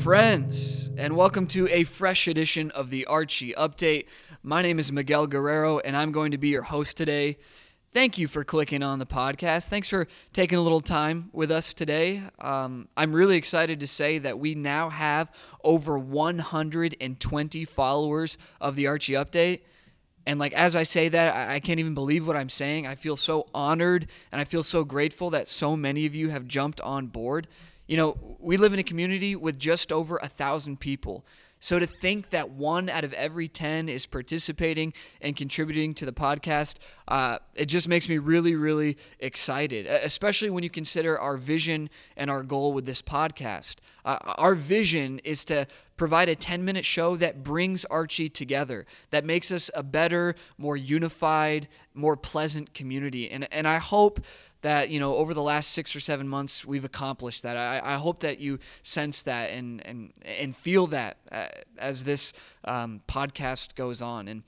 friends, and welcome to a fresh edition of the Archie Update. My name is Miguel Guerreiro, and I'm going to be your host today. Thank you for clicking on the podcast. Thanks for taking a little time with us today. Um, I'm really excited to say that we now have over 120 followers of the Archie Update. And like as I say that, I, can't even believe what I'm saying. I feel so honored and I feel so grateful that so many of you have jumped on board. You know, we live in a community with just over a thousand people. So to think that one out of every 10 is participating and contributing to the podcast, uh, it just makes me really, really excited, especially when you consider our vision and our goal with this podcast. Uh, our vision is to provide a 10 minute show that brings Archie together, that makes us a better, more unified, more pleasant community. And, and I hope that you know over the last six or seven months we've accomplished that. I, I hope that you sense that and and and feel that uh, as this um, podcast goes on. And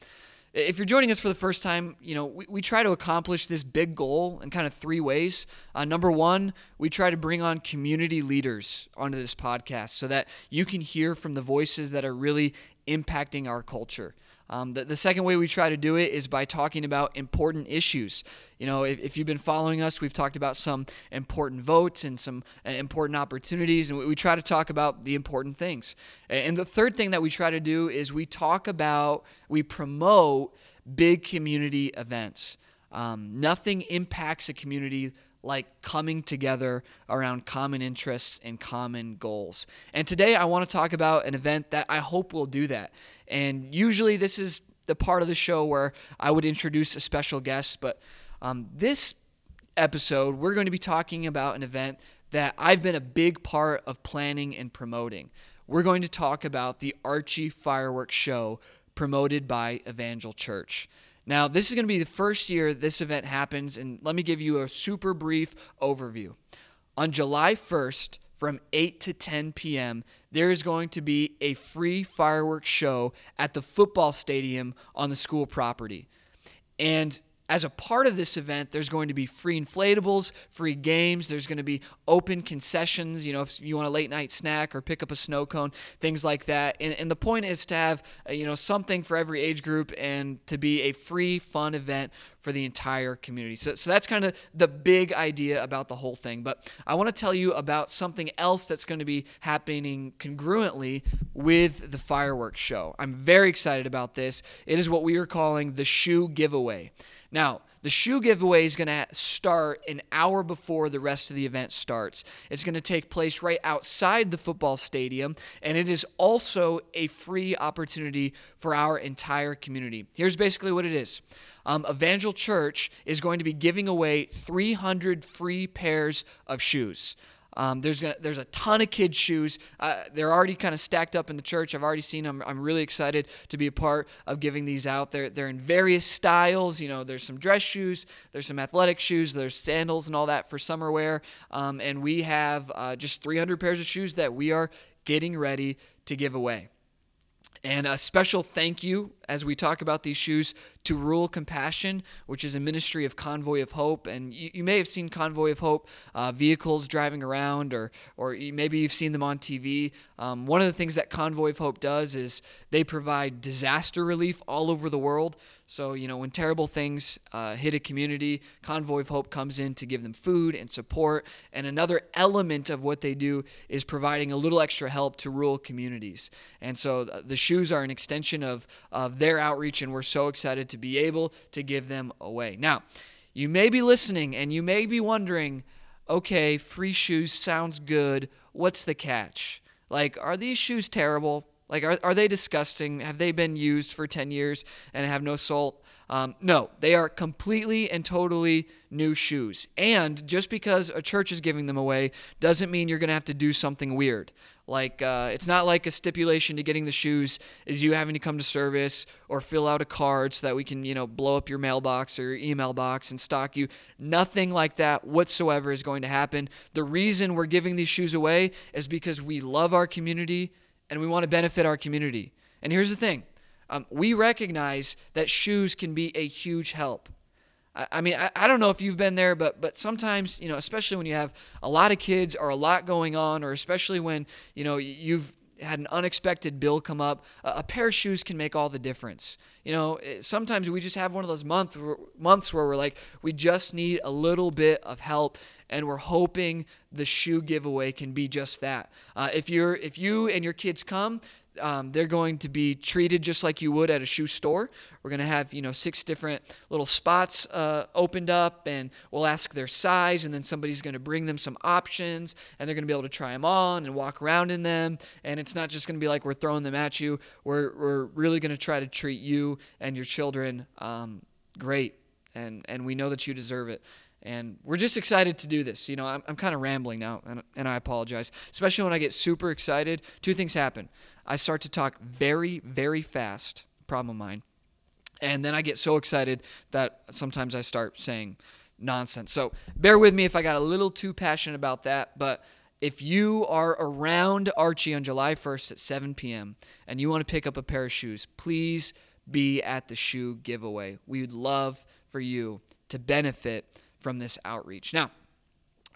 if you're joining us for the first time, you know we, we try to accomplish this big goal in kind of three ways. Uh, number one, we try to bring on community leaders onto this podcast so that you can hear from the voices that are really impacting our culture. Um, the, the second way we try to do it is by talking about important issues. You know, if, if you've been following us, we've talked about some important votes and some uh, important opportunities, and we, we try to talk about the important things. And the third thing that we try to do is we talk about, we promote big community events. Um, nothing impacts a community like coming together around common interests and common goals. And today I want to talk about an event that I hope will do that. And usually this is the part of the show where I would introduce a special guest, but um, this episode we're going to be talking about an event that I've been a big part of planning and promoting. We're going to talk about the Archie Fireworks Show promoted by Evangel Church. Now, this is going to be the first year this event happens, and let me give you a super brief overview. On July 1st, from 8 to 10 p.m., there is going to be a free fireworks show at the football stadium on the school property. And as a part of this event, there's going to be free inflatables, free games. There's going to be open concessions, you know, if you want a late night snack or pick up a snow cone, things like that. And, and the point is to have, uh, you know, something for every age group and to be a free, fun event for the entire community. So, so that's kind of the big idea about the whole thing. But I want to tell you about something else that's going to be happening congruently with the fireworks show. I'm very excited about this. It is what we are calling the shoe giveaway. Now, the shoe giveaway is going to start an hour before the rest of the event starts. It's going to take place right outside the football stadium, and it is also a free opportunity for our entire community. Here's basically what it is um, Evangel Church is going to be giving away 300 free pairs of shoes. Um, there's gonna, there's a ton of kids shoes. Uh, they're already kind of stacked up in the church. I've already seen them. I'm really excited to be a part of giving these out. They're they're in various styles. You know, there's some dress shoes, there's some athletic shoes, there's sandals and all that for summer wear. Um, and we have uh, just 300 pairs of shoes that we are getting ready to give away. And a special thank you as we talk about these shoes to Rural Compassion, which is a ministry of Convoy of Hope. And you, you may have seen Convoy of Hope uh, vehicles driving around, or, or maybe you've seen them on TV. Um, one of the things that Convoy of Hope does is they provide disaster relief all over the world. So, you know, when terrible things uh, hit a community, Convoy of Hope comes in to give them food and support. And another element of what they do is providing a little extra help to rural communities. And so uh, the shoes are an extension of, of their outreach, and we're so excited to be able to give them away. Now, you may be listening and you may be wondering okay, free shoes sounds good. What's the catch? Like, are these shoes terrible? Like, are, are they disgusting? Have they been used for 10 years and have no salt? Um, no, they are completely and totally new shoes. And just because a church is giving them away doesn't mean you're going to have to do something weird. Like, uh, it's not like a stipulation to getting the shoes is you having to come to service or fill out a card so that we can, you know, blow up your mailbox or your email box and stalk you. Nothing like that whatsoever is going to happen. The reason we're giving these shoes away is because we love our community and we want to benefit our community. And here's the thing um, we recognize that shoes can be a huge help. I, I mean, I, I don't know if you've been there, but but sometimes, you know, especially when you have a lot of kids or a lot going on, or especially when, you know, you've had an unexpected bill come up, a, pair of shoes can make all the difference. You know, eh, sometimes we just have one of those month, months where we're like, we just need a little bit of help, and we're hoping the shoe giveaway can be just that. Uh, if you're, if you and your kids come, um, they're going to be treated just like you would at a shoe store. We're going to have, you know, six different little spots uh, opened up, and we'll ask their size, and then somebody's going to bring them some options, and they're going to be able to try them on and walk around in them. And it's not just going to be like we're throwing them at you. We're, we're really going to try to treat you and your children um, great, and, and we know that you deserve it. And we're just excited to do this. You know, I'm, I'm kind of rambling now, and, and I apologize. Especially when I get super excited, two things happen. I start to talk very, very fast, problem of mine. And then I get so excited that sometimes I start saying nonsense. So bear with me if I got a little too passionate about that. But if you are around Archie on July 1st at 7 p.m. and you want to pick up a pair of shoes, please be at the shoe giveaway. We would love for you to benefit from this outreach. Now,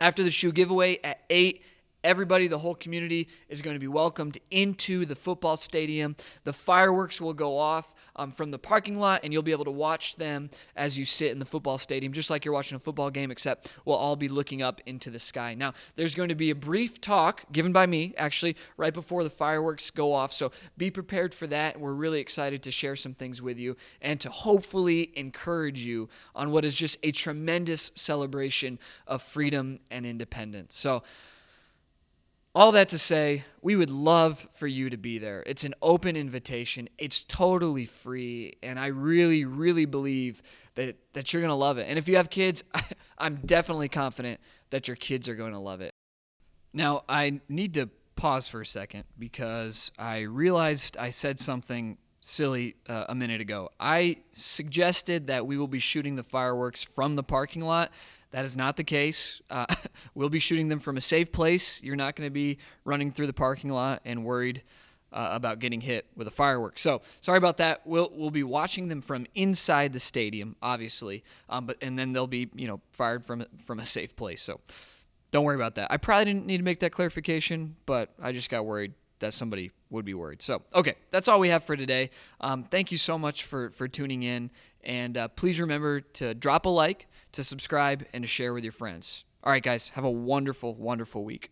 after the shoe giveaway at 8, everybody, the whole community is going to be welcomed into the football stadium. The fireworks will go off um, from the parking lot, and you'll be able to watch them as you sit in the football stadium, just like you're watching a football game, except we'll all be looking up into the sky. Now, there's going to be a brief talk given by me, actually, right before the fireworks go off. So be prepared for that. We're really excited to share some things with you and to hopefully encourage you on what is just a tremendous celebration of freedom and independence. So, all that to say, we would love for you to be there. It's an open invitation. It's totally free, and I really, really believe that that you're to love it. And if you have kids, I'm definitely confident that your kids are going to love it. Now, I need to pause for a second because I realized I said something silly uh, a minute ago. I suggested that we will be shooting the fireworks from the parking lot. That is not the case. Uh, we'll be shooting them from a safe place. You're not going to be running through the parking lot and worried uh, about getting hit with a firework. So sorry about that. We'll we'll be watching them from inside the stadium, obviously, um, but and then they'll be you know fired from from a safe place. So don't worry about that. I probably didn't need to make that clarification, but I just got worried that somebody would be worried. So, okay, that's all we have for today. Um, thank you so much for, for tuning in. And uh, please remember to drop a like, to subscribe, and to share with your friends. All right, guys, have a wonderful, wonderful week.